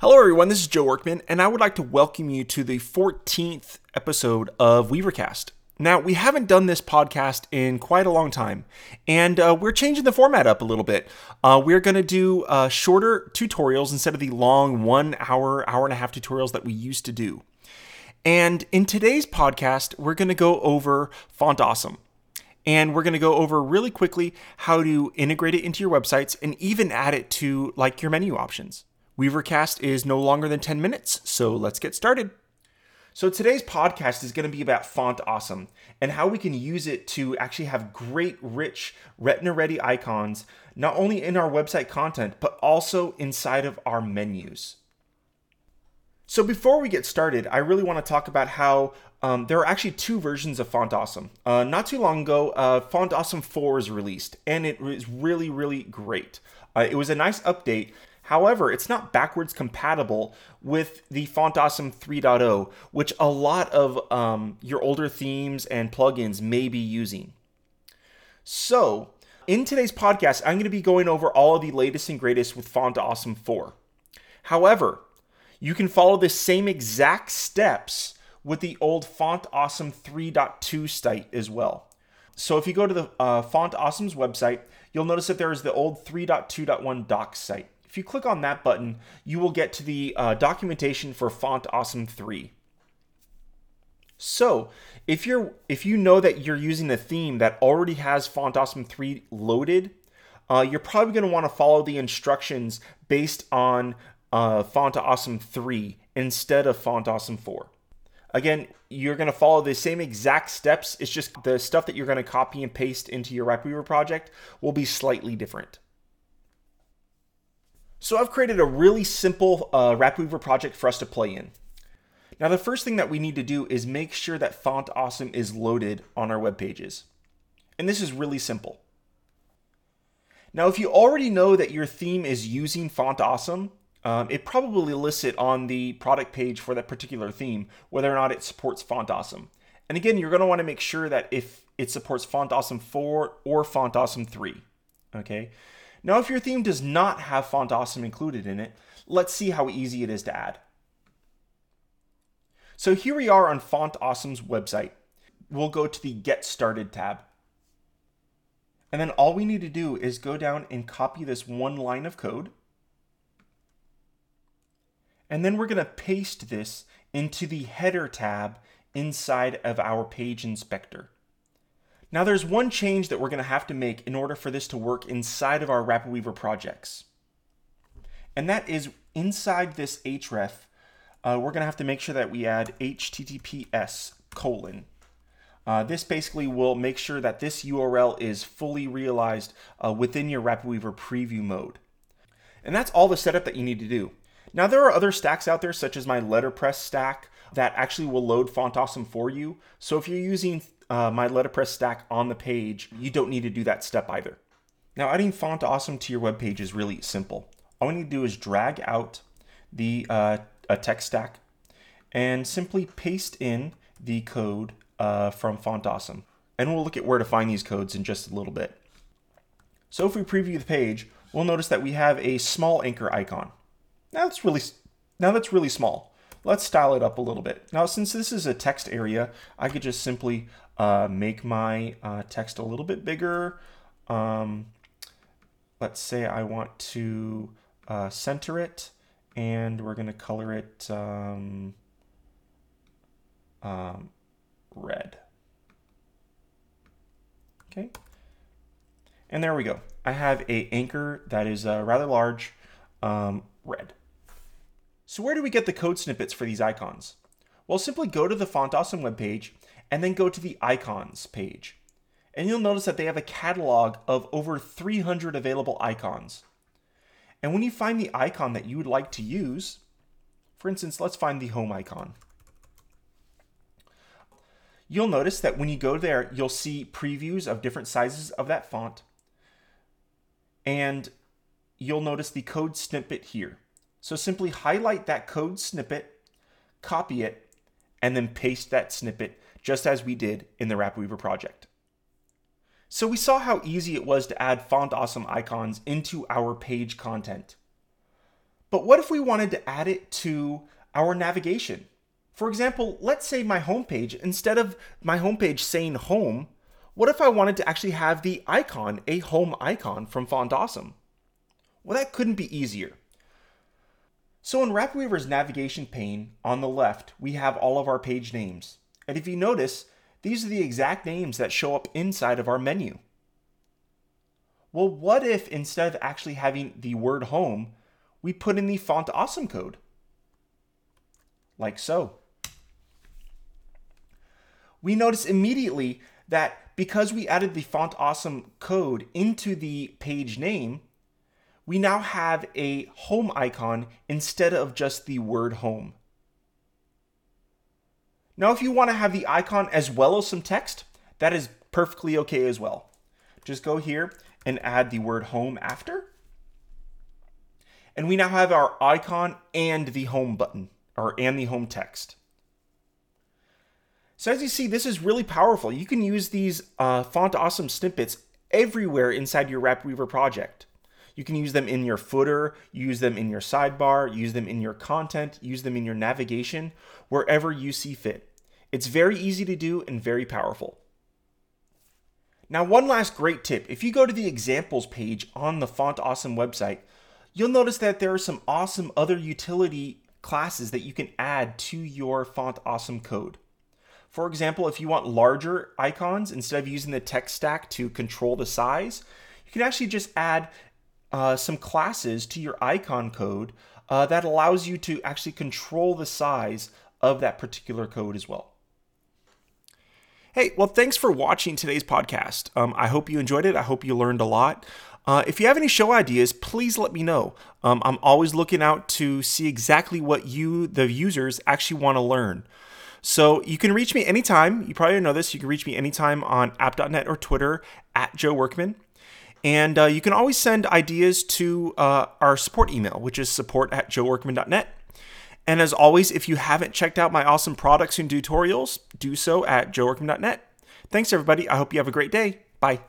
Hello, everyone. This is Joe Workman, and I would like to welcome you to the 14th episode of Weavercast. Now, we haven't done this podcast in quite a long time, and uh, we're changing the format up a little bit. Uh, we're going to do uh, shorter tutorials instead of the long one hour, hour and a half tutorials that we used to do. And in today's podcast, we're going to go over Font Awesome. And we're going to go over really quickly how to integrate it into your websites and even add it to like your menu options. Weavercast is no longer than 10 minutes, so let's get started. So today's podcast is going to be about Font Awesome and how we can use it to actually have great, rich, retina-ready icons, not only in our website content, but also inside of our menus. So before we get started, I really want to talk about how um, there are actually two versions of Font Awesome. Uh, not too long ago, uh, Font Awesome 4 was released, and it was really, really great. Uh, it was a nice update However, it's not backwards compatible with the Font Awesome 3.0, which a lot of um, your older themes and plugins may be using. So, in today's podcast, I'm going to be going over all of the latest and greatest with Font Awesome 4. However, you can follow the same exact steps with the old Font Awesome 3.2 site as well. So if you go to the uh, Font Awesome's website, you'll notice that there is the old 3.2.1 docs site. If you click on that button, you will get to the uh, documentation for Font Awesome 3. So, if you're if you know that you're using a theme that already has Font Awesome 3 loaded, uh, you're probably going to want to follow the instructions based on uh, Font Awesome 3 instead of Font Awesome 4. Again, you're going to follow the same exact steps. It's just the stuff that you're going to copy and paste into your RapidWeaver project will be slightly different. So I've created a really simple uh, RapidWeaver project for us to play in. Now the first thing that we need to do is make sure that Font Awesome is loaded on our web pages. And this is really simple. Now if you already know that your theme is using Font Awesome, um, it probably lists it on the product page for that particular theme, whether or not it supports Font Awesome. And again, you're going to want to make sure that if it supports Font Awesome 4 or Font Awesome 3. Okay. Now, if your theme does not have Font Awesome included in it, let's see how easy it is to add. So here we are on Font Awesome's website. We'll go to the Get Started tab. And then all we need to do is go down and copy this one line of code. And then we're going to paste this into the header tab inside of our page inspector. Now there's one change that we're going to have to make in order for this to work inside of our RapidWeaver projects. And that is inside this href, uh, we're going to have to make sure that we add https colon. Uh, this basically will make sure that this URL is fully realized uh, within your RapidWeaver preview mode. And that's all the setup that you need to do. Now there are other stacks out there such as my letterpress stack that actually will load Font Awesome for you. So if you're using uh, my letterpress stack on the page, you don't need to do that step either. Now, adding Font Awesome to your web page is really simple. All we need to do is drag out the uh, a text stack and simply paste in the code uh, from Font Awesome. And we'll look at where to find these codes in just a little bit. So if we preview the page, we'll notice that we have a small anchor icon. Now that's really now that's really small. Let's style it up a little bit. Now, since this is a text area, I could just simply uh, make my uh, text a little bit bigger. Um, let's say I want to uh, center it and we're going to color it um, um, red. Okay. And there we go. I have a anchor that is uh, rather large, um, red. So where do we get the code snippets for these icons? Well, simply go to the Font Awesome webpage and then go to the icons page. And you'll notice that they have a catalog of over 300 available icons. And when you find the icon that you would like to use, for instance, let's find the home icon. You'll notice that when you go there, you'll see previews of different sizes of that font. And you'll notice the code snippet here. So simply highlight that code snippet, copy it, and then paste that snippet just as we did in the RapidWeaver project. So we saw how easy it was to add Font Awesome icons into our page content. But what if we wanted to add it to our navigation? For example, let's say my homepage, instead of my homepage saying home, what if I wanted to actually have the icon, a home icon from Font Awesome? Well, that couldn't be easier. So in RapidWeaver's navigation pane on the left, we have all of our page names. And if you notice, these are the exact names that show up inside of our menu. Well, what if instead of actually having the word home, we put in the font awesome code? Like so. We notice immediately that because we added the font awesome code into the page name, we now have a home icon instead of just the word home. Now, if you want to have the icon as well as some text, that is perfectly okay as well. Just go here and add the word home after. And we now have our icon and the home button, or and the home text. So as you see, this is really powerful. You can use these uh, Font Awesome snippets everywhere inside your RapidWeaver project. You can use them in your footer, use them in your sidebar, use them in your content, use them in your navigation, wherever you see fit. It's very easy to do and very powerful. Now, one last great tip. If you go to the examples page on the Font Awesome website, you'll notice that there are some awesome other utility classes that you can add to your Font Awesome code. For example, if you want larger icons, instead of using the text stack to control the size, you can actually just add uh, some classes to your icon code uh, that allows you to actually control the size of that particular code as well. Hey, well, thanks for watching today's podcast. Um, I hope you enjoyed it. I hope you learned a lot. Uh, if you have any show ideas, please let me know. Um, I'm always looking out to see exactly what you, the users, actually want to learn. So you can reach me anytime. You probably know this. You can reach me anytime on app.net or Twitter at Joe Workman. And uh, you can always send ideas to uh, our support email, which is support at joeworkman.net. And as always, if you haven't checked out my awesome products and tutorials, do so at joeworkman.net. Thanks, everybody. I hope you have a great day. Bye.